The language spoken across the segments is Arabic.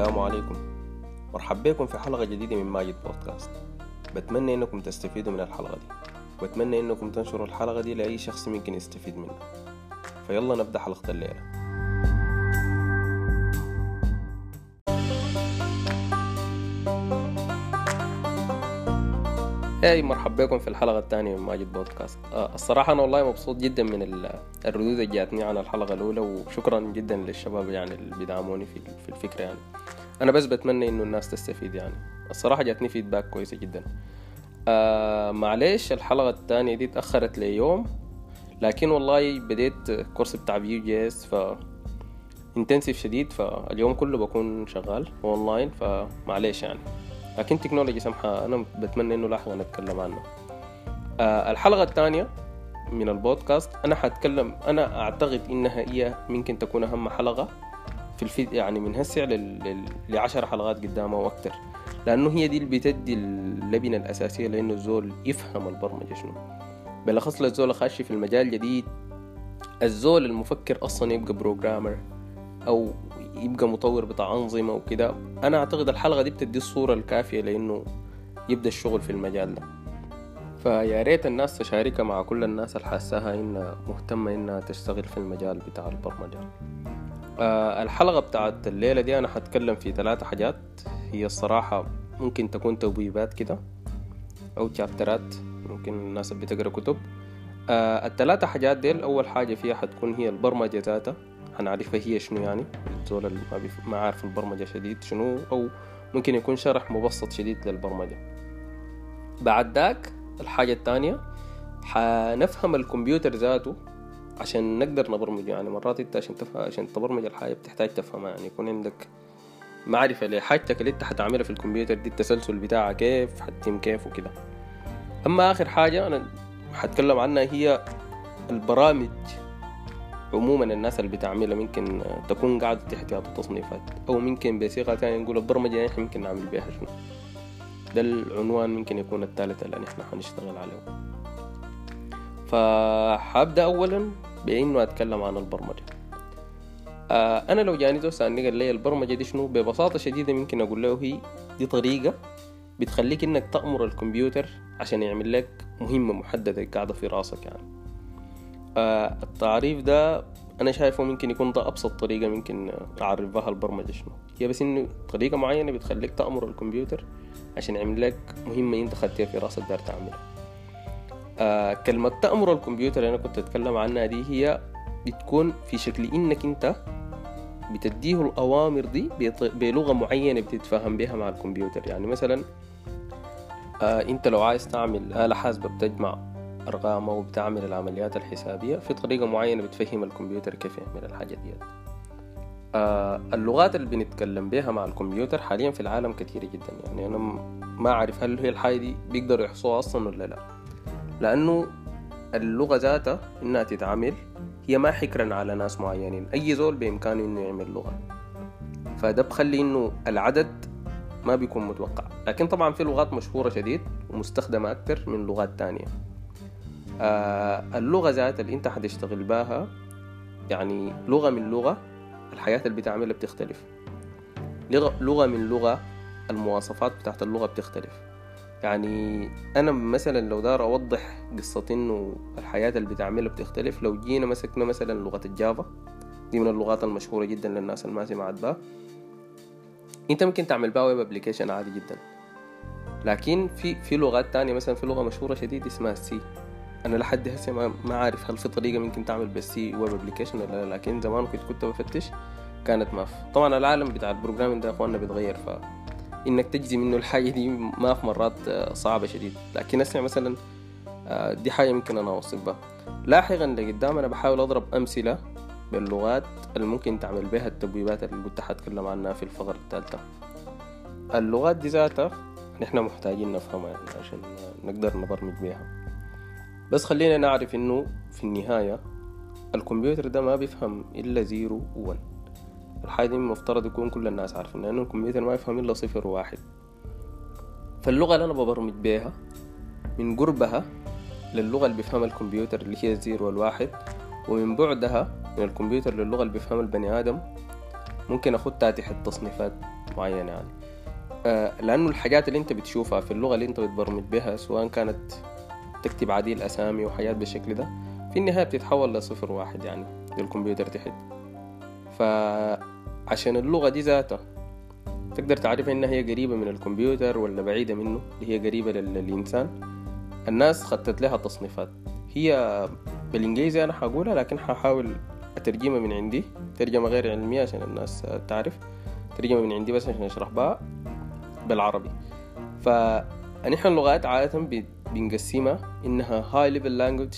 السلام عليكم. مرحب بكم في حلقة جديدة من ماجد بودكاست. بتمنى إنكم تستفيدوا من الحلقة دي. واتمنى إنكم تنشروا الحلقة دي لأي شخص ممكن يستفيد منها. فيلا نبدأ حلقة الليلة. هاي مرحبا بكم في الحلقة الثانية من ماجد بودكاست. آه الصراحة أنا والله مبسوط جدا من الردود اللي جاتني عن الحلقة الأولى وشكرا جدا للشباب يعني اللي بيدعموني في الفكرة يعني. أنا بس بتمنى إنه الناس تستفيد يعني. الصراحة جاتني feedback كويسة جدا. آه معليش الحلقة الثانية دي تأخرت ليوم لكن والله بديت كورس بتاع Vue JS ف intensive شديد فاليوم كله بكون شغال اونلاين فمعليش يعني. لكن technology سمحة أنا بتمنى إنه لاحقا نتكلم عنه. آه الحلقة الثانية من البودكاست أنا حتكلم أنا أعتقد إنها هي ممكن تكون أهم حلقة. في الفيد يعني من لل... لعشر حلقات قدام أو أكتر لأنه هي دي اللي بتدي اللبنة الأساسية لأنه الزول يفهم البرمجة شنو. بالأخص للزول خاشي في المجال جديد الزول المفكر أصلا يبقى بروجرامر أو يبقى مطور بتاع أنظمة وكده. أنا أعتقد الحلقة دي بتدي الصورة الكافية لأنه يبدأ الشغل في المجال ده. فيا ريت الناس تشاركها مع كل الناس اللي حاساها إنها مهتمة إنها تشتغل في المجال بتاع البرمجة. أه الحلقة بتاعت الليلة دي أنا حتكلم في ثلاثة حاجات. هي الصراحة ممكن تكون توبيبات كده أو تشابترات ممكن الناس اللي بتقرأ كتب. أه الثلاثة حاجات ديل أول حاجة فيها حتكون هي البرمجة ذاتها. هنعرفها هي شنو يعني؟ الزول اللي ما. ما عارف البرمجة شديد شنو أو ممكن يكون شرح مبسط شديد للبرمجة. بعد ذاك الحاجة الثانية حنفهم الكمبيوتر ذاته عشان نقدر نبرمجه يعني مرات انت عشان تفهم عشان تبرمج الحاجة بتحتاج تفهمها. يعني يكون عندك معرفة لحاجتك اللي انت حتعملها في الكمبيوتر دي التسلسل بتاعها كيف حتتم كيف وكده. أما آخر حاجة أنا حتكلم عنها هي البرامج عموما الناس اللي بتعملها ممكن تكون قاعدة تحت يعطوا تصنيفات أو ممكن بصيغة تانية نقول البرمجة نحن ممكن نعمل بيها شنو؟ ده العنوان ممكن يكون الثالث اللي نحن حنشتغل عليه. فحابدأ أولا بإنه أتكلم عن البرمجة. آه أنا لو جاني زول سألني قال لي البرمجة دي شنو؟ ببساطة شديدة ممكن أقول له هي دي طريقة بتخليك إنك تأمر الكمبيوتر عشان يعمل لك مهمة محددة قاعدة في راسك يعني. آه التعريف ده أنا شايفه ممكن يكون ده أبسط طريقة ممكن أعرف بها البرمجة شنو. هي بس إنه طريقة معينة بتخليك تأمر الكمبيوتر عشان يعمل لك مهمة أنت خدتها في راسك دار تعملها. آه كلمة تأمر الكمبيوتر اللي أنا كنت أتكلم عنها دي هي بتكون في شكل إنك أنت بتديه الأوامر دي بلغة معينة بتتفاهم بها مع الكمبيوتر. يعني مثلا آه أنت لو عايز تعمل آلة حاسبة بتجمع أرقام أو بتعمل العمليات الحسابية في طريقة معينة بتفهم الكمبيوتر كيف يعمل الحاجة دي آه اللغات اللي بنتكلم بها مع الكمبيوتر حاليا في العالم كثيرة جدا. يعني أنا ما أعرف هل هي الحاجة دي بيقدروا يحصوها أصلا ولا لا. لأنه اللغة ذاتها إنها تتعمل هي ما حكرا على ناس معينين. أي زول بإمكانه إنه يعمل لغة. فده بخلي إنه العدد ما بيكون متوقع. لكن طبعا في لغات مشهورة شديد ومستخدمة أكتر من لغات تانية. آه اللغة ذات اللي أنت حتشتغل بها يعني لغة من لغة الحياة اللي بتعملها بتختلف. لغة من لغة المواصفات بتاعت اللغة بتختلف. يعني أنا مثلا لو دار أوضح قصة إنه الحياة اللي بتعملها بتختلف لو جينا مسكنا مثلا لغة الجافا دي من اللغات المشهورة جدا للناس اللي ما سمعت بها أنت ممكن تعمل بها web application عادي جدا. لكن في في لغات تانية مثلا في لغة مشهورة شديد اسمها C أنا لحد هسه ما, ما عارف هل في طريقة ممكن تعمل بال C web application ولا لا لكن زمان كنت كنت بفتش كانت ما في. طبعا العالم بتاع ال programming ده إخواننا بيتغير ف إنك تجزم إنه الحاجة دي ما في مرات صعبة شديد. لكن أسمع مثلا دي حاجة ممكن أنا أوصف بها. لاحقا لقدام أنا بحاول أضرب أمثلة باللغات اللي ممكن تعمل بها التبويبات اللي كنت حتكلم عنها في الفقرة الثالثة. اللغات دي ذاتها نحن محتاجين نفهمها يعني عشان نقدر نبرمج بيها. بس خلينا نعرف إنه في النهاية الكمبيوتر ده ما بيفهم إلا zero و one. الحاجة دي مفترض يكون كل الناس عارفين لأنه الكمبيوتر ما يفهم إلا صفر وواحد فاللغة اللي أنا ببرمج بيها من قربها للغة اللي بيفهمها الكمبيوتر اللي هي ال zero والواحد ومن بعدها من الكمبيوتر للغة اللي بيفهمها البني آدم ممكن أخدها تحت تصنيفات معينة يعني. آه لأنه الحاجات اللي أنت بتشوفها في اللغة اللي أنت بتبرمج بها سواء كانت تكتب عديل أسامي وحاجات بالشكل ده في النهاية بتتحول لصفر واحد يعني للكمبيوتر تحت. فعشان اللغة دي ذاتها تقدر تعرف إنها هي قريبة من الكمبيوتر ولا بعيدة منه اللي هي قريبة للإنسان. الناس خطت لها تصنيفات. هي بالإنجليزي أنا حقولها لكن ححاول أترجمها من عندي. ترجمة غير علمية عشان الناس تعرف. ترجمة من عندي بس عشان أشرح بها بالعربي. فنحن اللغات عادة بنقسمها إنها high level language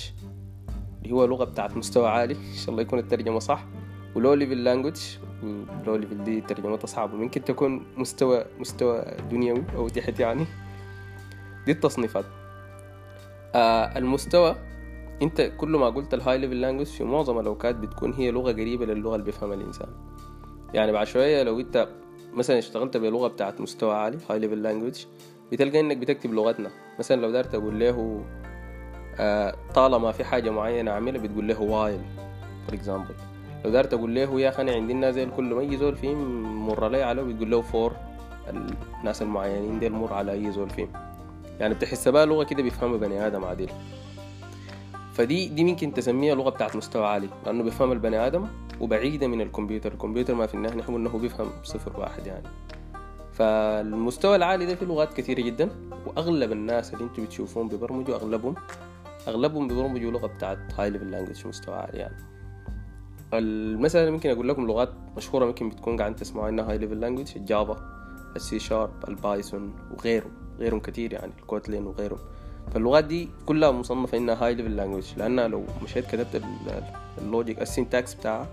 اللي هو لغة بتاعت مستوى عالي. إن شاء الله يكون الترجمة صح. و low level language و low level دي ترجمتها صعبة ممكن تكون مستوى مستوى دنيوي أو تحت يعني. دي التصنيفات. آه المستوى أنت كل ما قلت ال high level language في معظم الأوقات بتكون هي لغة قريبة للغة اللي بيفهمها الإنسان. يعني بعد شوية لو أنت مثلا اشتغلت بلغة بتاعت مستوى عالي high level language بتلقى إنك بتكتب بلغتنا. مثلا لو دارت أقول له آه طالما في حاجة معينة أعملها بتقول له while for example لو دارت أقول له يا أخي أنا عندي الناس كل ما يجي زول فيهم مر علي عليه بتقول له for الناس المعينين دي مر على أي زول فيهم. يعني بتحس بها لغة كده بيفهمها بني آدم عادل فدي دي ممكن تسميها لغة بتاعت مستوى عالي لأنه بيفهم البني آدم وبعيدة من الكمبيوتر. الكمبيوتر ما في النهاية نحن انه بيفهم صفر واحد يعني. فالمستوى العالي ده في لغات كثيرة جدا وأغلب الناس اللي أنتم بتشوفون بيبرمجوا اغلبهم أغلبهم بيبرمجوا لغة بتاعت high level language مستوى عالي يعني. مثلا ممكن أقول لكم لغات مشهورة ممكن بتكون قاعدين تسمعوا انها high level language الجافا السي شارب البايثون وغيره غيرهم كتير يعني الكوتلين وغيرهم. فاللغات دي كلها مصنفة انها high level language لأنها لو مشيت كتبت ال logic ال syntax بتاعها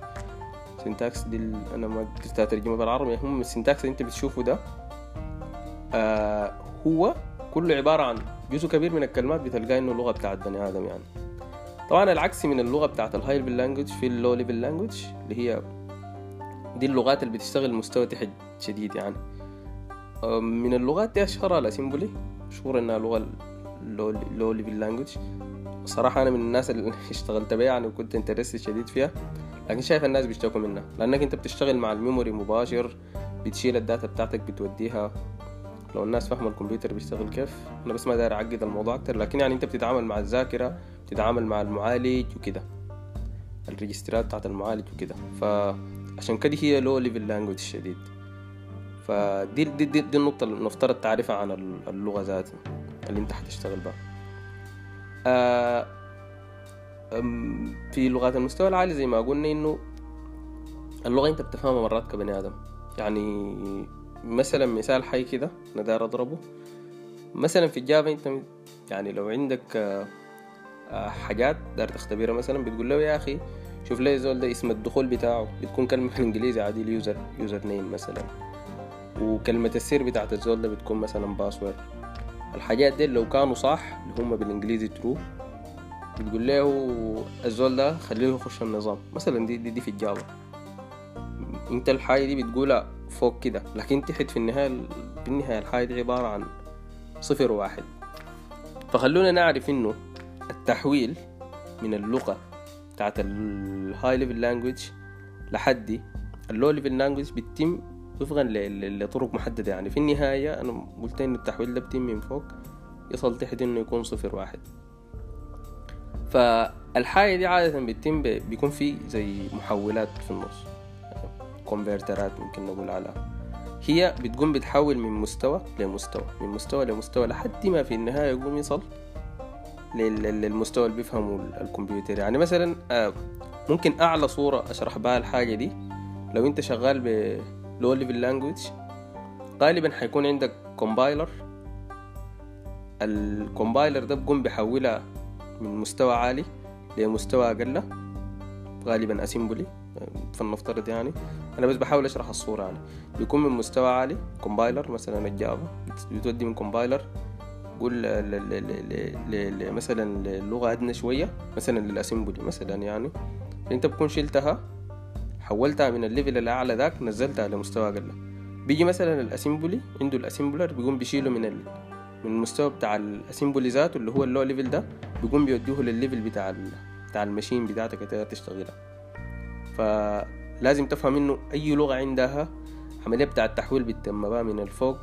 ال syntax دي أنا ما قدرت أترجمها بالعربي هم ال syntax اللي أنت بتشوفه ده آه هو كله عبارة عن جزء كبير من الكلمات بتلقاه إنه لغة بتاعت بني آدم يعني. طبعا العكس من اللغة بتاعت ال high level language في ال low level language اللي هي دي اللغات اللي بتشتغل مستوى تحت شديد يعني. من اللغات دي أشهرها ال assembly مشهور إنها لغة low level language صراحة أنا من الناس اللي اشتغلت بيها يعني وكنت interested شديد فيها لكن شايف الناس بيشتكوا منها. لأنك أنت بتشتغل مع ال memory مباشر بتشيل ال data بتاعتك بتوديها. لو الناس فاهمة الكمبيوتر بيشتغل كيف أنا بس ما داير أعقد الموضوع أكتر. لكن يعني أنت بتتعامل مع الذاكرة بتتعامل مع المعالج وكده. ال registerات بتاعت المعالج وكده. فعشان كده هي low level language شديد. فدي دي, دي, دي النقطة اللي نفترض تعرفها عن اللغة ذاتها اللي انت حتشتغل بها. آه في لغات المستوى العالي زي ما قلنا إنه اللغة انت بتفهمها مرات كبني آدم. يعني مثلا مثال حي كده أنا داير أضربه. مثلا في الجافا انت يعني لو عندك آه حاجات داير تختبرها مثلا بتقول له يا أخي شوف لي زول ده اسم الدخول بتاعه. بتكون كلمة بالإنجليزي عادي ال user username مثلا. وكلمة السر بتاعت الزول ده بتكون مثلا password الحاجات دي لو كانوا صح اللي هم بالإنجليزي true بتقول له الزول ده خليه يخش النظام. مثلا دي دي, دي في الجافا. انت الحاجة دي بتقولها فوق كده لكن تحت في النهاية في النهاية الحاجة دي عبارة عن صفر وواحد فخلونا نعرف إنه التحويل من اللغة بتاعت ال high level language لحد ال low level language بتتم وفقا لطرق محددة. يعني في النهاية أنا قلت إن التحويل ده بتم من فوق يصل تحت إنه يكون صفر واحد. فالحاجة دي عادة بتتم بيكون في زي محولات في النص converterات ممكن نقول عليها هي بتقوم بتحول من مستوى لمستوى من مستوى لمستوى لحد ما في النهاية يقوم يصل للمستوى اللي بيفهمه الكمبيوتر. يعني مثلا ممكن أعلى صورة أشرح بها الحاجة دي لو أنت شغال ب low level language غالبا حيكون عندك compiler ال compiler ده بقوم بيحولها من مستوى عالي لمستوى أقل غالبا assembly فلنفترض يعني. أنا بس بحاول أشرح الصورة يعني. بيكون من مستوى عالي compiler مثلا الجافا بتودي من compiler قول مثلا للغة أدنى شوية مثلا لل assembly مثلا يعني. أنت بكون شلتها حولتها من ال level الأعلى ذاك نزلتها لمستوى أقل. بيجي مثلا ال assembly عنده ال assembler بيقوم بيشيله من ال... من المستوى بتاع ال assembly ذاته اللي هو ال low level ده بيقوم بيوديه للل level بتاع ال... بتاع ال machine بتاعتك تقدر تشتغلها. فلازم تفهم إنه أي لغة عندها عملية بتاع التحويل بتتم بقى من الفوق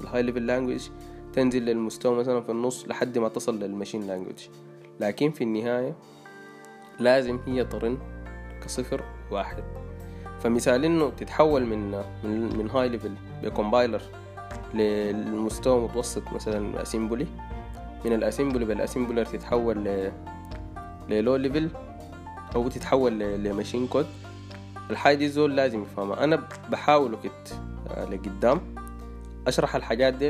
ال high level language تنزل للمستوى مثلا في النص لحد ما تصل لل machine language لكن في النهاية لازم هي run كصفر واحد. فمثال إنه تتحول من من, من high level ب compiler للمستوى متوسط مثلا assembly من ال assembly بال assembler تتحول ل لل low level أو تتحول ل machine code الحاجة دي زول لازم يفهمها. أنا بحاول وقت آه، لقدام. أشرح الحاجات دي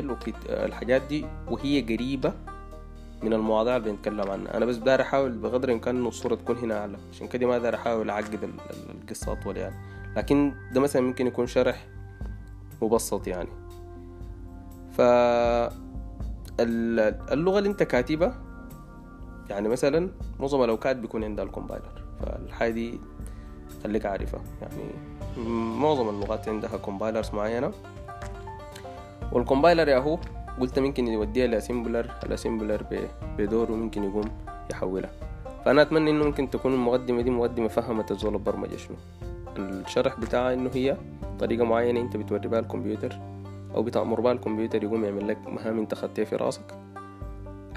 الحاجات دي وهي قريبة من المواضيع اللي بنتكلم عنها. أنا بس داير أحاول بقدر الإمكان إنه الصورة تكون هنا اعلى عشان كده ما داير أحاول أعقد القصة أطول يعني. لكن ده مثلا ممكن يكون شرح مبسط يعني. ف اللغة اللي أنت كاتبها يعني مثلا معظم الأوقات بيكون عندها ال compiler فالحاجة دي خليك عارفها يعني. معظم اللغات عندها compilers معينة. وال compiler يا هو قلت ممكن يوديها ل assembler ال assembler بدوره ممكن يقوم يحولها فانا اتمنى انه ممكن تكون المقدمه دي مقدمه فهمت الزول البرمجه شنو الشرح بتاعها انه هي طريقه معينه انت بتوري بها الكمبيوتر أو بتامر بها الكمبيوتر يقوم يعمل لك مهام انت خدتها في راسك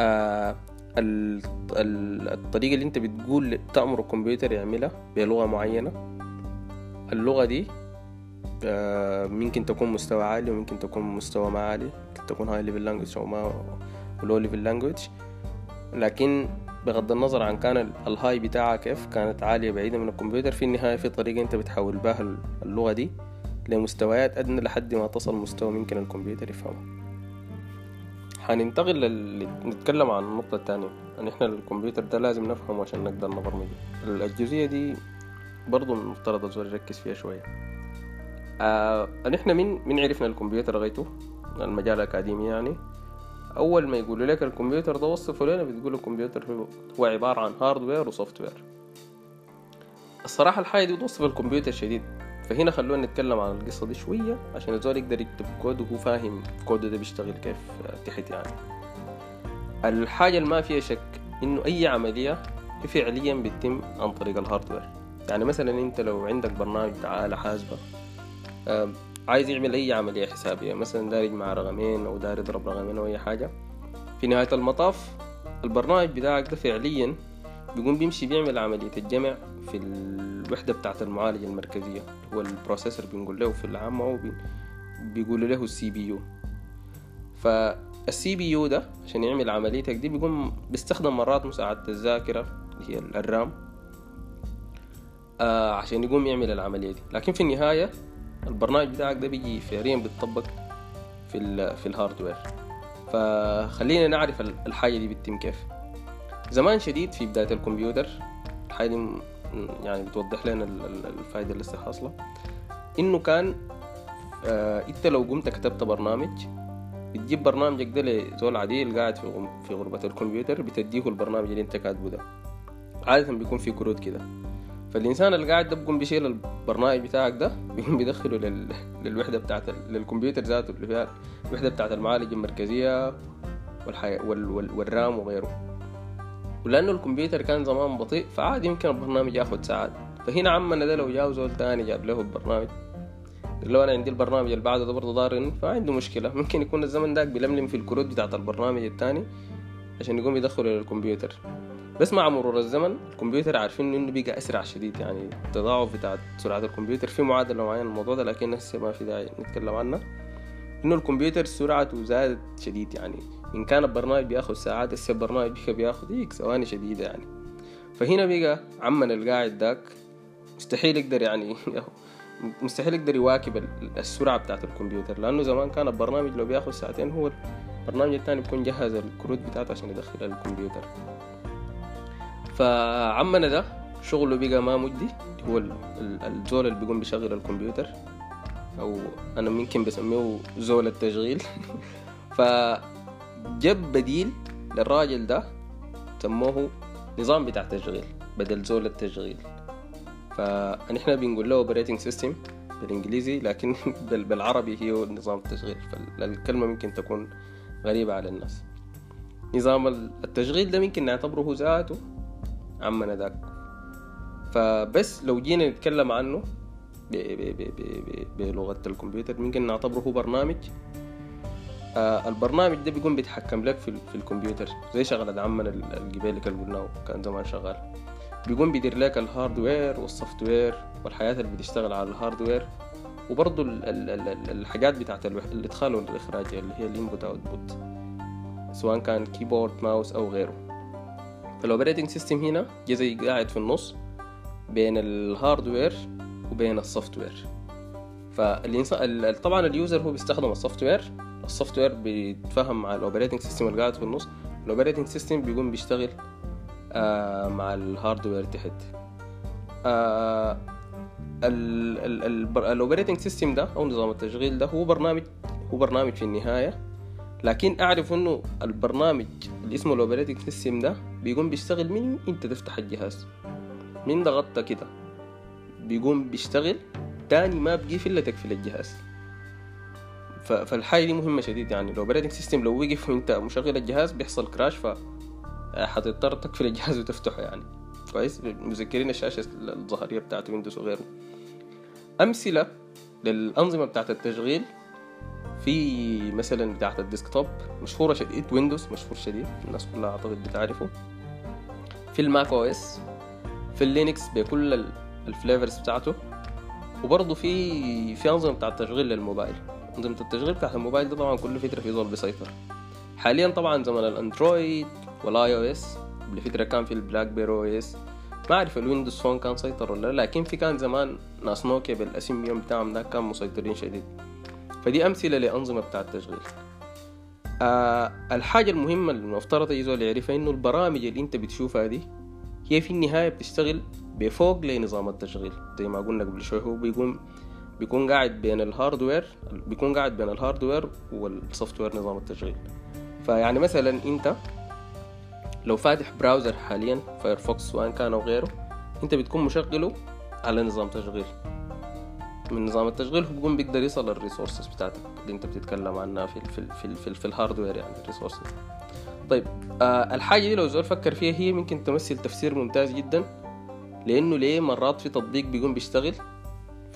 آه الطريقة اللي انت بتقول تامر الكمبيوتر يعملها بلغه معينه اللغة دي ممكن تكون مستوى عالي وممكن تكون مستوى ما عالي. ممكن تكون high level language أو ما low level language لكن بغض النظر عن كان ال high بتاعها كيف كانت عالية بعيدة من الكمبيوتر في النهاية في طريقة أنت بتحول بها اللغة دي لمستويات أدنى لحد ما تصل مستوى ممكن الكمبيوتر يفهمه حننتقل لل... نتكلم عن النقطة الثانية. ان إحنا الكمبيوتر ده لازم نفهمه عشان نقدر نبرمجه. الجزئية دي برضو المفترض الزول يركز فيها شوية. آه إحنا من من عرفنا الكمبيوتر غايتو المجال الأكاديمي يعني. أول ما يقولوا لك الكمبيوتر ده وصفه لنا بتقول الكمبيوتر هو عبارة عن hardware و software الصراحة الحاجة دي توصف الكمبيوتر شديد. فهنا خلونا نتكلم عن القصة دي شوية عشان الزول يقدر يكتب كود وهو فاهم الكود ده بيشتغل كيف تحت يعني. الحاجة اللي ما فيها شك إنه أي عملية فعليا بتتم عن طريق ال hardware يعني مثلا أنت لو عندك برنامج آلة حاسبة. عايز يعمل أي عملية حسابية مثلا داير يجمع رقمين أو داير يضرب رقمين أو أي حاجة. في نهاية المطاف البرنامج بتاعك ده فعليا بيقوم بيمشي بيعمل عملية الجمع في الوحده بتاعه المعالجه المركزية هو ال processor بنقول له في العامة هو بيقولوا له ال CPU فال CPU ده عشان يعمل عمليتك دي بيقوم بيستخدم مرات مساعدة الذاكرة اللي هي الرام آه عشان يقوم يعمل العملية دي. لكن في النهاية البرنامج بتاعك ده بيجي فعليا بيتطبق في ال في الهاردوير فخلينا نعرف الحاجة دي بتتم كيف. زمان شديد في بداية الكمبيوتر الحاجة دي يعني بتوضح لنا الفائدة اللي لسه حاصلة. إنه كان آه إنت لو قمت كتبت برنامج بتجيب برنامجك ده لزول عديل قاعد في في غربة الكمبيوتر بتديه البرنامج اللي إنت كاتبه ده. عادة بيكون في كروت كده. فالإنسان اللي قاعد ده بيقوم بيشيل البرنامج بتاعك ده بيقوم بيدخله لل... للوحدة بتاعت للكمبيوتر ذاته اللي فيها الوحدة بتاعت المعالجة المركزية والحي... وال... وال... والرام وغيره. ولأنه الكمبيوتر كان زمان بطيء فعادي يمكن البرنامج ياخد ساعات. فهنا عمنا ده لو جاو زول تاني جاب له البرنامج لو أنا عندي البرنامج اللي بعده ده برضه ضارن فعنده مشكلة. ممكن يكون الزمن داك بيلملم في الكروت بتاعت البرنامج التاني عشان يقوم يدخله للكمبيوتر. بس مع مرور الزمن الكمبيوتر عارفين إنه بقى أسرع شديد يعني التضاعف بتاع سرعة الكمبيوتر في معادلة معينة الموضوع ده لكن هسه ما في داعي نتكلم عنه إنه الكمبيوتر سرعته زادت شديد يعني إن كان البرنامج بياخد ساعات هسه البرنامج بقى بياخد هيك ثواني شديدة يعني. فهنا بقى عمنا القاعد داك مستحيل يقدر يعني مستحيل يقدر يواكب السرعة بتاعت الكمبيوتر لأنه زمان كان البرنامج لو بياخد ساعتين هو البرنامج التاني بيكون جهز الكروت بتاعته عشان يدخلها للكمبيوتر فعمنا ده شغله بقى ما مجدي هو الزول اللي بيقوم بيشغل الكمبيوتر أو أنا ممكن بسميه زول التشغيل. فجاب بديل للراجل ده سموه نظام بتاع تشغيل بدل زول التشغيل. فنحن بنقول له operating system بالإنجليزي لكن بالعربي هي نظام التشغيل. فالكلمة ممكن تكون غريبة على الناس. نظام التشغيل ده ممكن نعتبره ذاته عمنا ذاك. فبس لو جينا نتكلم عنه بلغة الكمبيوتر ممكن نعتبره هو برنامج. آه البرنامج ده بيكون بيتحكم لك في, في الكمبيوتر زي شغلة عمنا ال- الجبالك اللي قلناه كان زمان شغال. بيقوم بيدير لك ال hardware وال software والحاجات اللي بتشتغل على ال hardware وبرضه ال- ال- ال- ال- الحاجات بتاعت الإدخال والإخراج اللي هي ال input output سواء كان keyboard mouse أو غيره. فال operating system هنا جه زي قاعد في النص بين ال hardware وبين ال software طبعا ال user هو بيستخدم ال software ال software بيتفاهم مع ال operating system اللي قاعد في النص. ال operating system بيقوم بيشتغل آه مع ال hardware تحت. آه ال operating system ده أو نظام التشغيل ده هو برنامج هو برنامج في النهاية. لكن أعرف إنه البرنامج اللي اسمه ال operating system ده بيقوم بيشتغل من أنت تفتح الجهاز. من ضغطت كده. بيقوم بيشتغل تاني ما بقي إلا تقفل الجهاز. فالحاجة دي مهمة شديد يعني. ال operating system لو وقف وأنت مشغل الجهاز بيحصل crash ف حتضطر تقفل الجهاز وتفتحه يعني. كويس؟ مذكرين الشاشة الزهرية بتاعت Windows وغيره. أمثلة للأنظمة بتاعت التشغيل في مثلا بتاعت ال desktop مشهورة شديد. Windows مشهور شديد. الناس كلها أعتقد بتعرفه. في ال Mac OS في ال Linux بكل ال- ال flavors بتاعته. وبرضه في في أنظمة بتاعت تشغيل للموبايل. أنظمة التشغيل بتاعت الموبايل ده طبعا كل فترة في زول بيسيطر حاليا طبعا زمن ال Android وال iOS قبل فترة كان في ال BlackBerry OS. ما أعرف ال Windows Phone كان سيطر ولا لا لكن في كان زمان ناس Nokia بال Symbian بتاعهم ده كان مسيطرين شديد. فدي أمثلة لأنظمة بتاع التشغيل. آه الحاجة المهمة اللي المفترض اي زول يعرفها إنه البرامج اللي أنت بتشوفها دي هي في النهاية بتشتغل بفوق لنظام التشغيل. زي ما قلنا قبل شوي هو بيكون بيكون قاعد بين ال hardware بيكون قاعد بين ال hardware وال software نظام التشغيل. فيعني مثلا أنت لو فاتح browser حاليا Firefox سواء كان أو غيره أنت بتكون مشغله على نظام تشغيل. من نظام التشغيل هو بيكون بيقدر يصل ال resources بتاعتك اللي انت بتتكلم عنها في في في, في, في ال hardware يعني ال resources طيب آه الحاجة دي لو زول فكر فيها هي ممكن تمثل تفسير ممتاز جدا لأنه ليه مرات في تطبيق بيقوم بيشتغل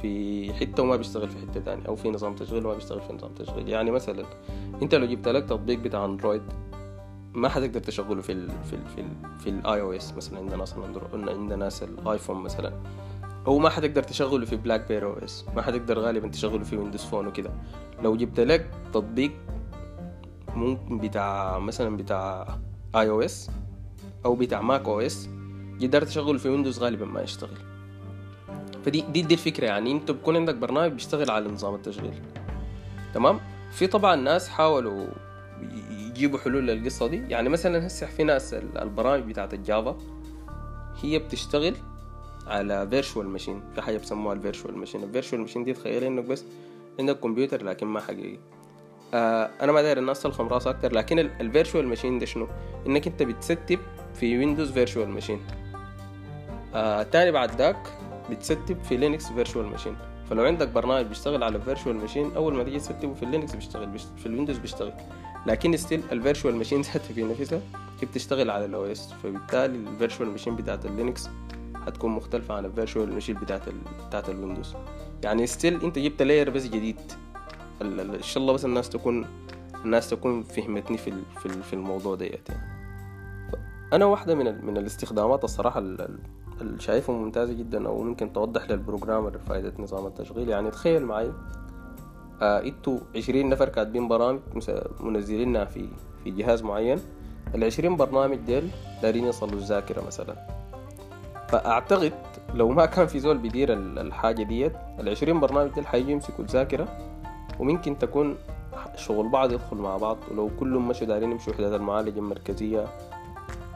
في حتة وما بيشتغل في حتة تانية أو في نظام تشغيل وما بيشتغل في نظام تشغيل. يعني مثلا أنت لو جبت لك تطبيق بتاع Android ما حتقدر تشغله في ال في ال في ال في ال iOS مثلا عند ناس ال Android عند ناس ال iPhone مثلا. أو ما حتقدر تشغله في BlackBerry OS ما حتقدر غالبا تشغله في Windows Phone وكده. لو جبت لك تطبيق ممكن بتاع مثلا بتاع iOS أو بتاع Mac OS قدرت تشغله في ويندوز غالبا ما يشتغل. فدي دي, دي الفكرة يعني. انت بيكون عندك برنامج بيشتغل على نظام التشغيل. تمام؟ في طبعا ناس حاولوا يجيبوا حلول للقصة دي. يعني مثلا هسه في ناس البرامج بتاعت ال Java هي بتشتغل على virtual machine في حاجة بسموها ال virtual machine ال virtual machine دي تخيل إنك بس عندك كمبيوتر لكن ما حقيقي. آه أنا ما داير الناس تلخم راسها أكتر لكن ال virtual machine ده شنو؟ إنك أنت بتستب في ويندوز virtual machine آه تاني بعد ذاك بتستب في لينكس virtual machine فلو عندك برنامج بيشتغل على virtual machine أول ما تيجي تستبه في اللينكس بيشتغل في الويندوز بيشتغل. لكن still ال virtual machine ذاتها في نفسها بتشتغل على ال OS فبالتالي ال virtual machine بتاعت اللينكس هتكون مختلفة عن ال virtual machine بتاعت ال... بتاعت الويندوز. يعني still انت جبت layer بس جديد. إن شاء الله بس الناس تكون الناس تكون فهمتني في ال... في, ال... في الموضوع ديت يعني. أنا واحدة من ال... من الاستخدامات الصراحة اللي شايفها ممتازة جدا أو ممكن توضح للبروجرامر فائدة نظام التشغيل. يعني تخيل معي آه أنتوا عشرين نفر كاتبين برامج منزلينها في في جهاز معين. العشرين برنامج ديل دارين يصلوا الذاكرة مثلا. فأعتقد لو ما كان في زول بيدير الحاجة ديت العشرين برنامج ديل حيجي يمسكوا الذاكرة وممكن تكون شغل بعض يدخل مع بعض ولو كلهم مشوا دارين يمشوا وحدات المعالجة المركزية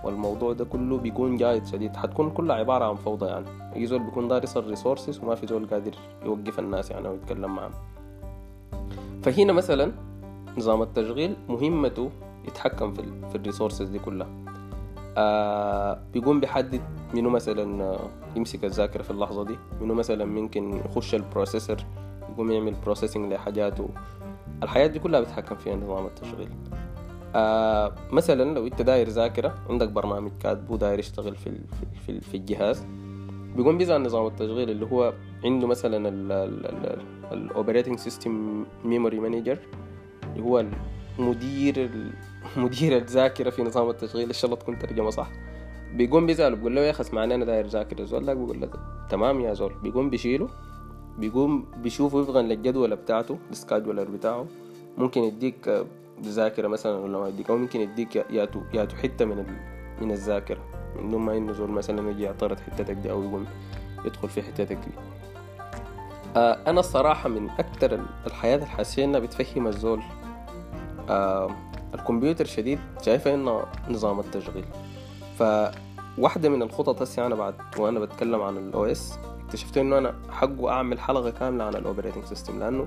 والموضوع ده كله بيكون جايط شديد. حتكون كلها عبارة عن فوضى يعني. يجي زول بيكون دار يصل resources وما في زول قادر يوقف الناس يعني أو يتكلم معهم فهنا مثلا نظام التشغيل مهمته يتحكم في, في ال resources دي كلها. آه بيقوم بيحدد منو مثلا آه يمسك الذاكرة في اللحظة دي. منو مثلا ممكن يخش ال processor يقوم يعمل processing لحاجاته. الحاجات دي كلها بيتحكم فيها نظام التشغيل. آه مثلا لو انت داير ذاكرة عندك برنامج كاتبه داير يشتغل في, في, في الجهاز. بيقوم بيسأل نظام التشغيل اللي هو عنده مثلا ال operating system memory manager اللي هو المدير مدير الذاكرة في نظام التشغيل إن شاء الله تكون ترجمة صح. بيقوم بيزعل بيقول له يا أخي اسمعني أنا داير ذاكر الزول لا بيقول له تمام يا زول. بيقوم بيشيله بيقوم بيشوف وفقا للجدول بتاعته السكادولر بتاعه. ممكن يديك ذاكرة مثلا ولا ما يديك أو ممكن يديك ياتو ياتو حتة من من الذاكرة. من دون ما إنه زول مثلا يجي يعترض حتتك دي أو يقوم يدخل في حتتك دي. آه أنا الصراحة من أكتر الحاجة الحاسيها انها بتفهم الزول. آه الكمبيوتر شديد شايفة إنه نظام التشغيل. فواحدة من الخطط هسي أنا بعد وأنا بتكلم عن ال OS اكتشفت إنه أنا حقه أعمل حلقة كاملة عن ال operating system لأنه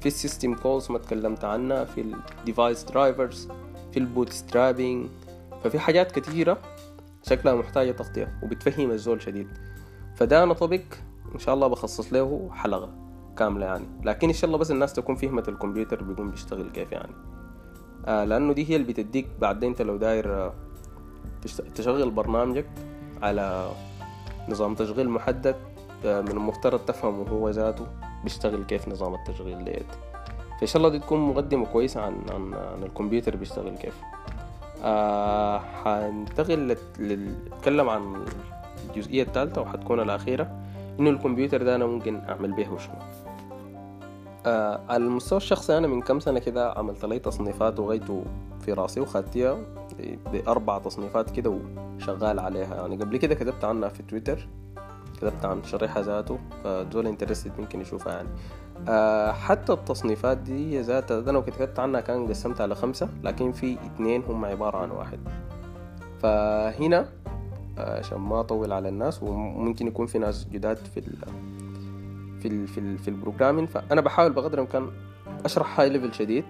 في ال system calls ما تكلمت عنها في ال device drivers في ال bootstrapping ففي حاجات كتيرة شكلها محتاجة تغطية وبتفهم الزول شديد. فده أنا طبق إن شاء الله بخصص له حلقة كاملة يعني. لكن إن شاء الله بس الناس تكون فهمت الكمبيوتر بيقوم بيشتغل كيف يعني. آه لأنه دي هي اللي بتديك بعدين أنت لو داير آه، تشغل برنامجك على نظام تشغيل محدد آه، من المفترض تفهمه هو ذاته بيشتغل كيف نظام التشغيل ديت. فإن شاء الله دي تكون مقدمة كويسة عن عن, عن الكمبيوتر بيشتغل كيف. آه حنتقل نتكلم عن الجزئية الثالثة وحتكون الأخيرة إنه الكمبيوتر ده أنا ممكن أعمل به شنو آه على المستوى الشخصي أنا من كم سنة كده عملت لي تصنيفات وغيته في رأسي وخدتها بأربع تصنيفات كده وشغال عليها. يعني قبل كده كتبت عنها في تويتر كتبت عن شريحة ذاته فدول انترستد ممكن يشوفها يعني. آه حتى التصنيفات دي ذاتها أنا وكتبت عنها كان قسمت على خمسة لكن في اتنين هم عبارة عن واحد. فهنا آه، عشان ما أطول على الناس وممكن يكون في ناس جداد في في ال في, ال في ال programming فأنا بحاول بقدر الإمكان أشرح high level شديد.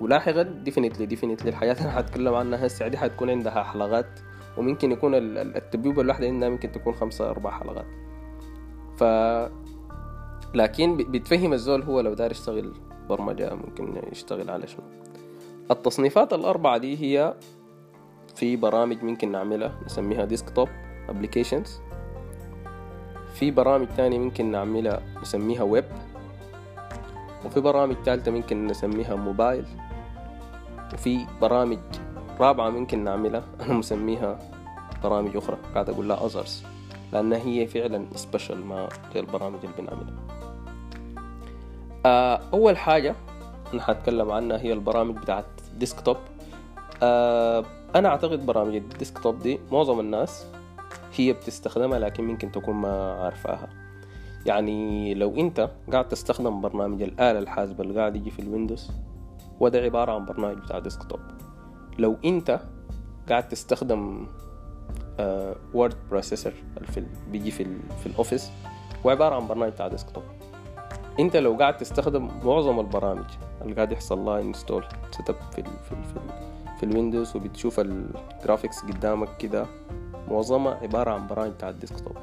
ولاحقا definitely definitely الحاجات اللي حتكلم عنها هسه دي حتكون عندها حلقات وممكن يكون التبويبة الواحدة عندها ممكن تكون خمسة أربع حلقات. ف لكن بتفهم الزول هو لو دار يشتغل برمجة ممكن يشتغل على شنو. التصنيفات الأربعة دي هي في برامج ممكن نعملها نسميها desktop applications في برامج تانية ممكن نعملها نسميها ويب وفي برامج تالتة ممكن نسميها موبايل وفي برامج رابعة ممكن نعملها أنا مسميها برامج أخرى. قاعد أقول لها others لأنها هي فعلا special ما غير البرامج اللي بنعملها. آه، أول حاجة أنا حاتكلم عنها هي البرامج بتاعت desktop آه أنا أعتقد برامج ال desktop دي معظم الناس هي بتستخدمها لكن ممكن تكون ما عارفاها. يعني لو أنت قاعد تستخدم برنامج الآلة الحاسبة اللي قاعد يجي في الويندوز وده عبارة عن برنامج بتاع desktop. لو أنت قاعد تستخدم word uh, processor في بيجي في ال في ال Office هو عبارة عن برنامج بتاع desktop. انت لو قاعد تستخدم معظم البرامج اللي قاعد يحصل لها install set up في في ال في, ال في الويندوز وبتشوف ال graphics قدامك كده معظمها عبارة عن برامج بتاع ال desktop.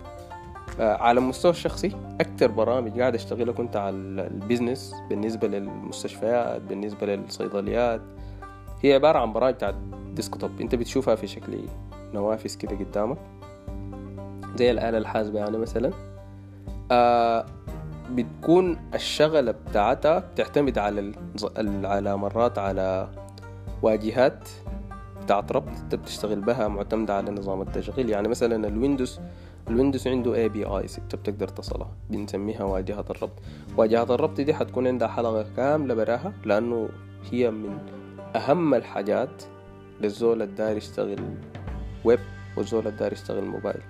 آه على المستوى الشخصي أكتر برامج قاعد أشتغلها كنت على ال business بالنسبة للمستشفيات بالنسبة للصيدليات. هي عبارة عن برامج بتاع ال desktop. أنت بتشوفها في شكل نوافذ كده قدامك. زي الآلة الحاسبة يعني مثلا. آه بتكون الشغلة بتاعتها بتعتمد على على مرات على واجهات بتاعت ربط انت بتشتغل بها معتمدة على نظام التشغيل. يعني مثلا الويندوز الويندوز عنده APIs انت بتقدر تصلها بنسميها واجهة الربط. واجهة الربط دي حتكون عندها حلقة كاملة براها لأنه هي من أهم الحاجات للزول الداير يشتغل ويب والزول الداير يشتغل موبايل.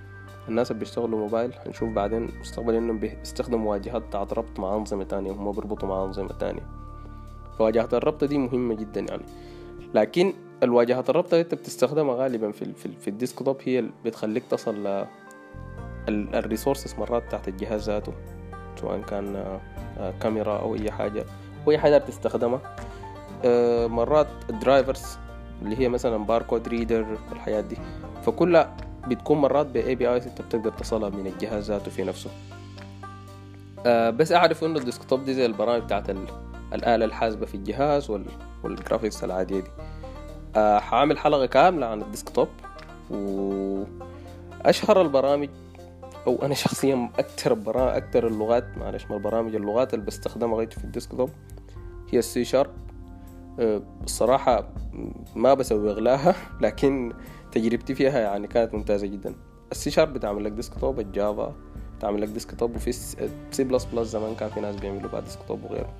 الناس اللي بيشتغلوا موبايل هنشوف بعدين مستقبلا إنهم بيستخدموا واجهات بتاعت ربط مع أنظمة تانية هم بيربطوا مع أنظمة تانية. فواجهة الربط دي مهمة جدا يعني. لكن الواجهات الربط اللي انت بتستخدمها غالبا في في, في ال desktop هي اللي بتخليك تصل ل ال resources مرات تحت الجهاز ذاته سواء كان آه، كاميرا أو أي حاجة أو أي حاجة بتستخدمها. آه، مرات ال drivers اللي هي مثلا barcode reader والحاجات دي. فكلها بتكون مرات ب API انت بتقدر تصلها من الجهاز ذاته في نفسه. آه بس أعرف إنه ال desktop دي زي البرامج بتاعت الآلة الحاسبة في الجهاز وال... وال graphics العادية دي. آه حعمل حلقة كاملة عن ال desktop وأشهر البرامج أو أنا شخصيا أكثر برامج أكثر اللغات معلش ما البرامج اللغات اللي بستخدمها غايته في الديسكتوب هي السي شارب الصراحة ما بسوي لها لكن تجربتي فيها يعني كانت ممتازة جدا. السي شارب بتعمل لك ديسكتوب الجافا بتعمل لك ديسكتوب وفي سي بلس بلس زمان كان في ناس بيعملوا بعد desktop وغيره.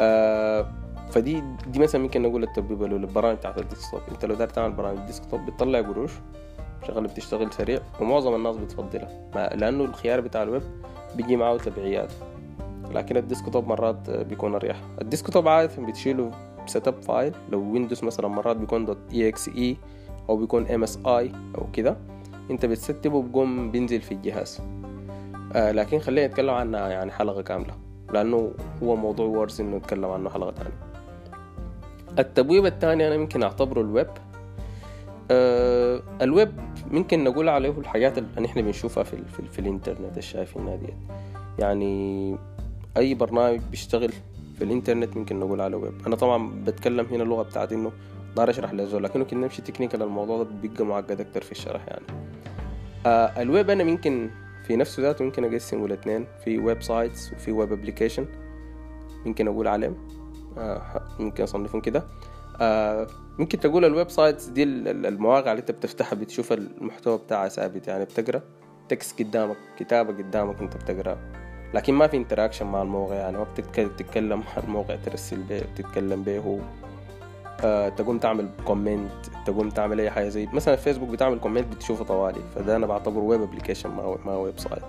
آه فدي دي مثلا ممكن نقول التبويب البرامج بتاعت ال desktop. انت لو داير تعمل برامج desktop بتطلع قروش شغله بتشتغل سريع ومعظم الناس بتفضلها. لأنه الخيار بتاع الويب بيجي معه تبعيات. لكن ال desktop مرات بيكون أريح. ال desktop عادة بتشيله setup file لو ويندوز مثلا مرات بيكون. dot exe أو بيكون MSI أو كده انت بتصطبه بقوم بينزل في الجهاز. آه لكن خلينا نتكلم عنها يعني حلقة كاملة. لأنه هو موضوع worth إنه نتكلم عنه حلقة تانية. التبويب الثاني أنا ممكن أعتبره الويب. آه الويب ممكن نقول عليه الحاجات اللي إحنا بنشوفها في, في, في الإنترنت الشايفينها ديت. يعني أي برنامج بيشتغل في الإنترنت ممكن نقول على ويب. أنا طبعا بتكلم هنا اللغة بتاعتي إنه داير أشرح لزول لكن ممكن نمشي technical الموضوع ده بيبقى معقد أكتر في الشرح يعني. آه الويب أنا ممكن في نفسه ذاته ممكن أقسمه لاثنين في websites وفي web application ممكن أقول عليهم. ممكن أصنفهم كده. آه ممكن تقول ال websites دي المواقع اللي أنت بتفتحها بتشوف المحتوى بتاعها ثابت يعني بتقرأ؟ text قدامك كتابة قدامك أنت بتقرا لكن ما في interaction مع الموقع يعني ما بتتكلم مع الموقع ترسل به بتتكلم به هو. آه تقوم تعمل comment تقوم تعمل أي حاجة زي مثلا فيسبوك بتعمل comment بتشوفه طوالي فده أنا بعتبره web application ما website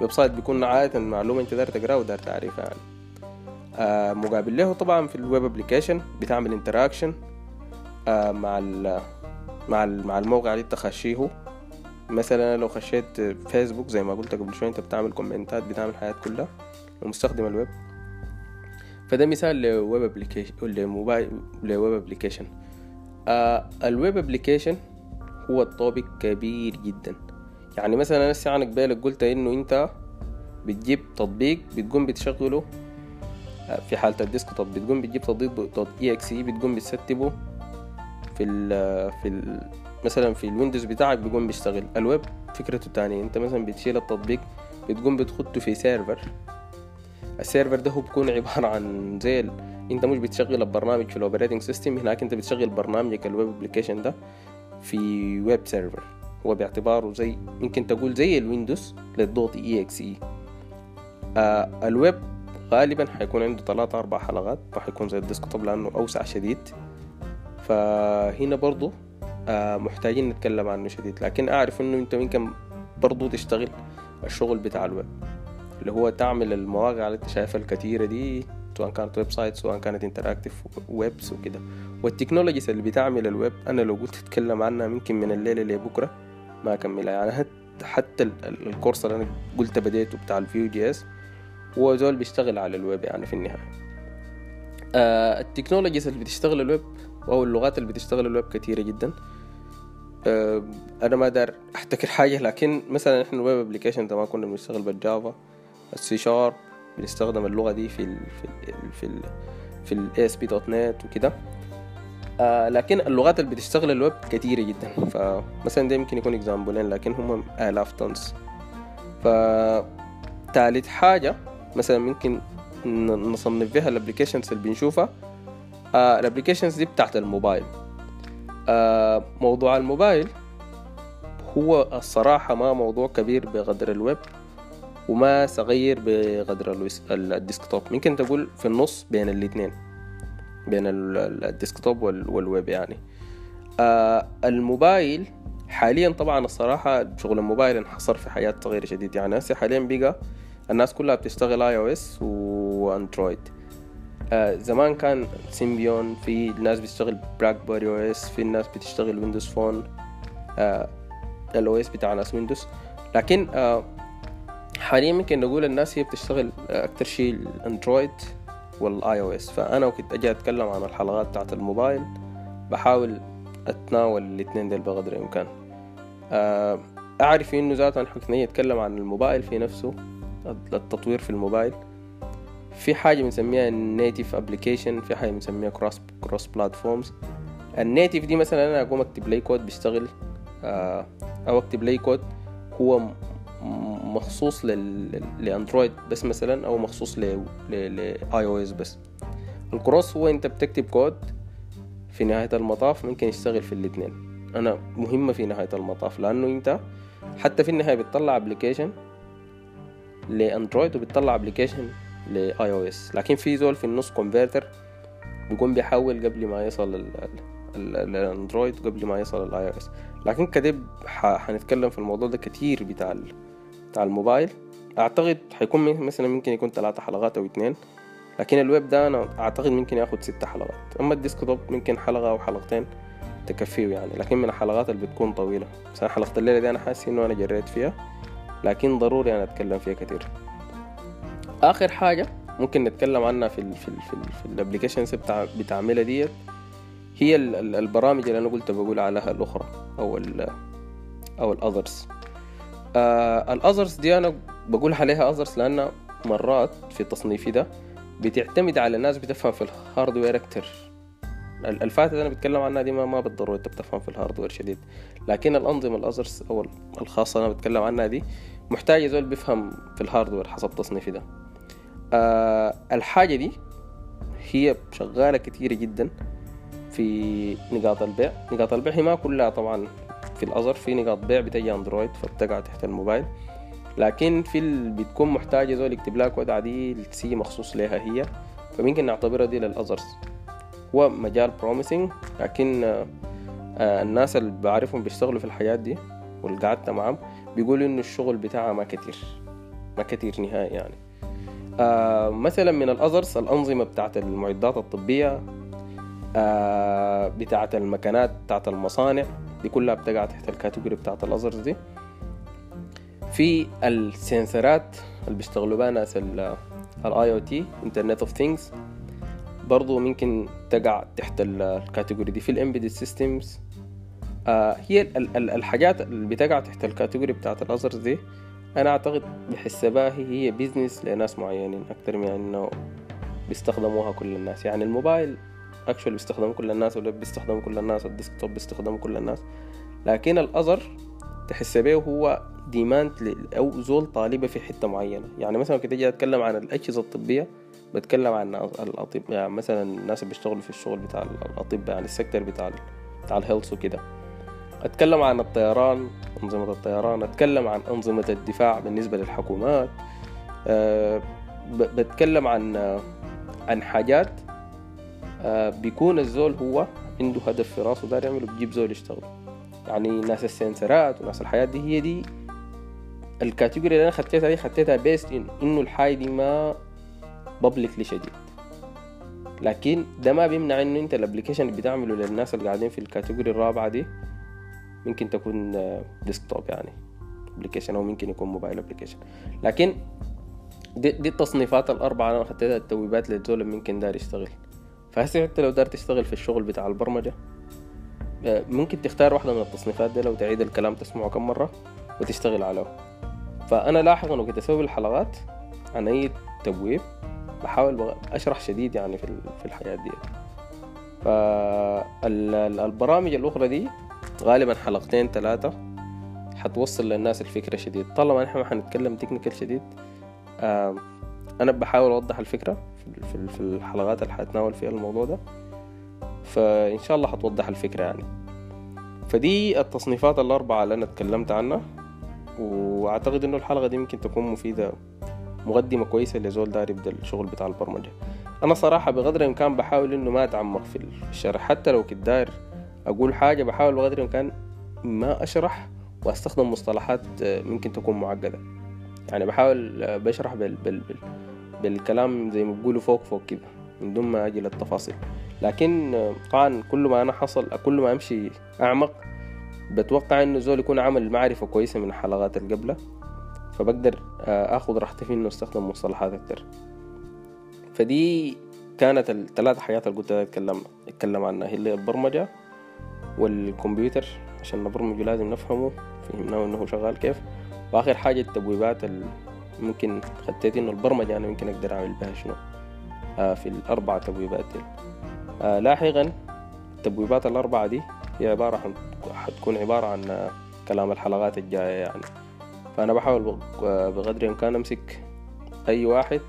ويب سايت بيكون عاده معلومه أنت داير تقرأها وداير تعرفها يعني. آه مقابل له طبعا في الويب ابلكيشن بتعمل انتراكشن آه مع ال مع ال مع الموقع اللي انت خشيه مثلا لو خشيت فيسبوك زي ما قلت قبل شوي انت بتعمل كومنتات بتعمل حياة كلها لمستخدم الويب. فده مثال لويب ابلكيشن لموبايل لويب ابلكيشن آه الويب ابلكيشن هو الطابق كبير جدا. يعني مثلا أنا عنك بالك قلت إنه أنت بتجيب تطبيق بتقوم بتشغله في حالة الديسكتوب بتقوم بتجيب تطبيق دوت اي إكس اي بتقوم بتستبه في ال في ال مثلا في الويندوز بتاعك بيقوم بيشتغل. الويب فكرته تانية انت مثلا بتشيل التطبيق بتقوم بتخده في سيرفر السيرفر ده هو بيكون عبارة عن زي ال... انت مش بتشغل البرنامج في الاوبريتنج سيستم هناك انت بتشغل برنامجك الويب ابلكيشن ده في web server هو باعتباره زي يمكن تقول زي الويندوز لل dot exe ال web غالبا حيكون عنده ثلاثة أربع حلقات ما حيكون زي ال desktop لأنه أوسع شديد. فهنا برضو آه محتاجين نتكلم عنه شديد. لكن أعرف إنه أنت ممكن برضو تشتغل الشغل بتاع الويب اللي هو تعمل المواقع اللي أنت شايفها الكتيرة دي سواء كانت website سواء كانت interactive webs وكده. وال technologies اللي بتعمل الويب أنا لو قلت أتكلم عنها ممكن من الليلة لبكرة ما أكملها. يعني حتى ال course اللي أنا قلت بديته بتاع ال Vue JS هو زول بيشتغل على الويب يعني في النهاية. آه ال technologies اللي بتشتغل الويب أو اللغات اللي بتشتغل الويب كتيرة جدا. آه أنا ما داير أحتكر حاجة لكن مثلا إحنا ال web application زمان كنا بنشتغل بالجافا السي شارب بنستخدم اللغة دي في ال في ال في ال في ال ASP.NET وكده. آه لكن اللغات اللي بتشتغل الويب كتيرة جدا. فمثلا ده يمكن يكون example ين لكن هم آلاف tons فتالت حاجة مثلا ممكن نصنف بها ال applications اللي بنشوفها. آه ال applications دي بتاعت الموبايل. آه موضوع الموبايل هو الصراحة ما موضوع كبير بقدر الويب وما صغير بقدر ال desktop. ممكن تقول في النص بين الاثنين بين ال desktop وال web يعني. آه الموبايل حاليا طبعا الصراحة شغل الموبايل انحصر في حاجات صغيرة شديد. يعني هسه حاليا بقى الناس كلها بتشتغل iOS و Android. آه زمان كان Symbian في ناس بتشتغل BlackBerry OS في ناس بتشتغل Windows Phone آه ال OS بتاع ناس ويندوز لكن آه حاليا ممكن نقول الناس هي بتشتغل أكتر شيء ال Android وال iOS فأنا وكنت أجي أتكلم عن الحلقات بتاعت الموبايل بحاول أتناول الاثنين دول بقدر الإمكان. أعرف إنه ذاته إحنا كنا نتكلم عن الموبايل في نفسه. التطوير في الموبايل. في حاجة بنسميها ال native application في حاجة بنسميها cross cross platforms ال native دي مثلا أنا أقوم أكتب لي كود بيشتغل أو أكتب لي كود هو مخصوص. ل Android بس مثلا أو مخصوص ل iOS بس. ال cross هو أنت بتكتب كود في نهاية المطاف ممكن يشتغل في الاثنين. أنا مهمة في نهاية المطاف لأنه أنت حتى في النهاية بتطلع application ل Android وبتطلع ابلكيشن لاي أو اس لكن في زول في النص converter بيكون بيحول قبل ما يصل ال Android قبل ما يصل ال iOS لكن كده حنتكلم في الموضوع ده كتير بتاع بتاع الموبايل. أعتقد حيكون مثلا ممكن يكون ثلاثة حلقات أو اثنين لكن الويب ده أنا أعتقد ممكن ياخد ستة حلقات. أما ال desktop ممكن حلقة أو حلقتين تكفيه يعني. لكن من الحلقات اللي بتكون طويلة. مثلا حلقة الليلة دي أنا حاسس إنه أنا جريت فيها. لكن ضروري أنا أتكلم فيها كتير آخر حاجة ممكن نتكلم عنها في ال في ال في, ال في ال applications بتاع بتعملها ديت هي البرامج اللي أنا قلت بقول عليها الأخرى أو ال أو ال others آه ال others دي أنا بقول عليها others لأن مرات في تصنيفي ده بتعتمد على ناس بتفهم في ال hardware أكتر. الفاتت اللي أنا بتكلم عنها دي ما, ما بالضرورة أنت بتفهم في ال hardware شديد. لكن الأنظمة ال others أو الخاصة أنا بتكلم عنها دي محتاجة زول بيفهم في ال hardware حسب تصنيفي ده. آه الحاجة دي هي شغالة كتيرة جدا في نقاط البيع. نقاط البيع هي ما كلها طبعا في ال other في نقاط بيع بتجي Android فبتقع تحت الموبايل. لكن في اللي بتكون محتاجة زول يكتب لها كود عادي C مخصوص لها هي. فممكن نعتبرها دي لل others هو مجال promising لكن الناس اللي بعرفهم بيشتغلوا في الحاجات دي واللي قعدت معاهم بيقولوا إنه الشغل بتاعها ما كتير ما كتير نهائي يعني. آه مثلا من ال others الأنظمة بتاعت المعدات الطبية آه بتاعت المكانات بتاعت المصانع دي كلها بتقع تحت ال category بتاعت ال others دي. في السنسرات اللي بيشتغلوا بها ناس ال IoT internet of things برضو ممكن تقع تحت ال category دي. في ال embedded systems آه هي ال ال الحاجات اللي بتقع تحت ال category بتاعت ال others دي أنا أعتقد بحسبها هي business لناس معينين أكتر من إنه بيستخدموها كل الناس. يعني الموبايل actually بيستخدمه كل الناس والويب بيستخدمه كل الناس ال desktop بيستخدمه كل الناس. لكن ال other تحس به هو demand أو زول طالبة في حتة معينة. يعني مثلا كده جاي أتكلم عن الاجهزة الطبية بتكلم عن الاطباء يعني مثلا الناس اللي بيشتغلوا في الشغل بتاع الاطباء يعني ال sector بتاع بتاع ال health وكده. أتكلم عن الطيران أنظمة الطيران أتكلم عن أنظمة الدفاع بالنسبة للحكومات أه بتكلم عن عن حاجات أه بيكون الزول هو عنده هدف في راسه دار يعمله بيجيب زول يشتغل. يعني ناس السنسرات وناس الحاجات دي هي دي ال category اللي أنا خدتها دي خدتها based on إنه الحاجة دي ما publicly شديد لكن ده ما بيمنع إنه أنت ال application اللي بتعمله للناس اللي قاعدين في ال category الرابعة دي ممكن تكون desktop يعني application أو ممكن يكون mobile application لكن دي, دي التصنيفات الأربعة أنا خدتها التبويبات للزول ممكن دار يشتغل. فهسه انت لو دار تشتغل في الشغل بتاع البرمجة ممكن تختار واحدة من التصنيفات دي لو تعيد الكلام تسمعه كم مرة وتشتغل عليه. فأنا لاحظ إنه كنت أسوي الحلقات عن أي تبويب بحاول أشرح شديد يعني في الحياة دي فالبرامج الأخرى دي غالبا حلقتين ثلاثة. حتوصل للناس الفكرة شديد. طالما نحن ما حنتكلم تكنيكال شديد أنا بحاول أوضح الفكرة في الحلقات اللي حتناول فيها الموضوع ده. فإن شاء الله حتوضح الفكرة يعني. فدي التصنيفات الأربعة اللي أنا اتكلمت عنها. وأعتقد إنه الحلقة دي ممكن تكون مفيدة مقدمة كويسة لزول داري يبدأ الشغل بتاع البرمجة. أنا صراحة بقدر الإمكان بحاول إنه ما أتعمق في الشرح. حتى لو كنت داير أقول حاجة بحاول بقدر الإمكان ما أشرح وأستخدم مصطلحات ممكن تكون معقدة. يعني بحاول بشرح بال بال بال بالكلام زي ما بيقولوا فوق فوق كده من دون ما أجي للتفاصيل. لكن طبعا كل ما أنا حصل كل ما أمشي أعمق بتوقع إنه زول يكون عمل معرفة كويسة من الحلقات اللي قبلها فبقدر آخذ راحتي في إنه أستخدم مصطلحات أكتر. فدي كانت الثلاث حاجات اللي قلت أتكلم أتكلم عنها. هي اللي البرمجة والكمبيوتر عشان نبرمجه لازم نفهمه فهمناه إنه شغال. كيف؟ وآخر حاجة التبويبات ممكن خديت إنه البرمجة أنا ممكن أقدر أعمل بها شنو؟ آه في الأربع تبويبات دي. آه لاحقا التبويبات الأربعة دي هي عبارة عن حتكون عبارة عن كلام الحلقات الجاية يعني. فأنا بحاول بقدر الإمكان أمسك أي واحد.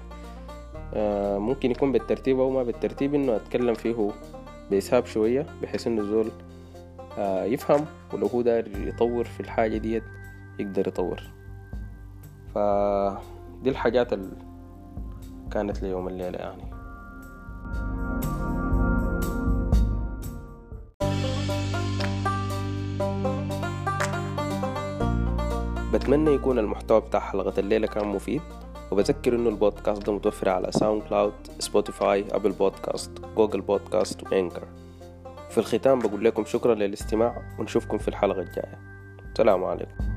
آه، ممكن يكون بالترتيب أو ما بالترتيب إنه أتكلم فيه بإسهاب شوية بحيث إنه الزول آه، يفهم ولو هو داير يطور في الحاجة ديت يقدر يطور. فدي الحاجات اللي كانت ليوم الليلة يعني. بتمنى يكون المحتوى بتاع حلقة الليلة كان مفيد وبذكر إنه البودكاست ده متوفر على SoundCloud Spotify Apple Podcast Google Podcast و Anchor. في الختام بقول لكم شكرا للاستماع ونشوفكم في الحلقة الجاية. السلام عليكم.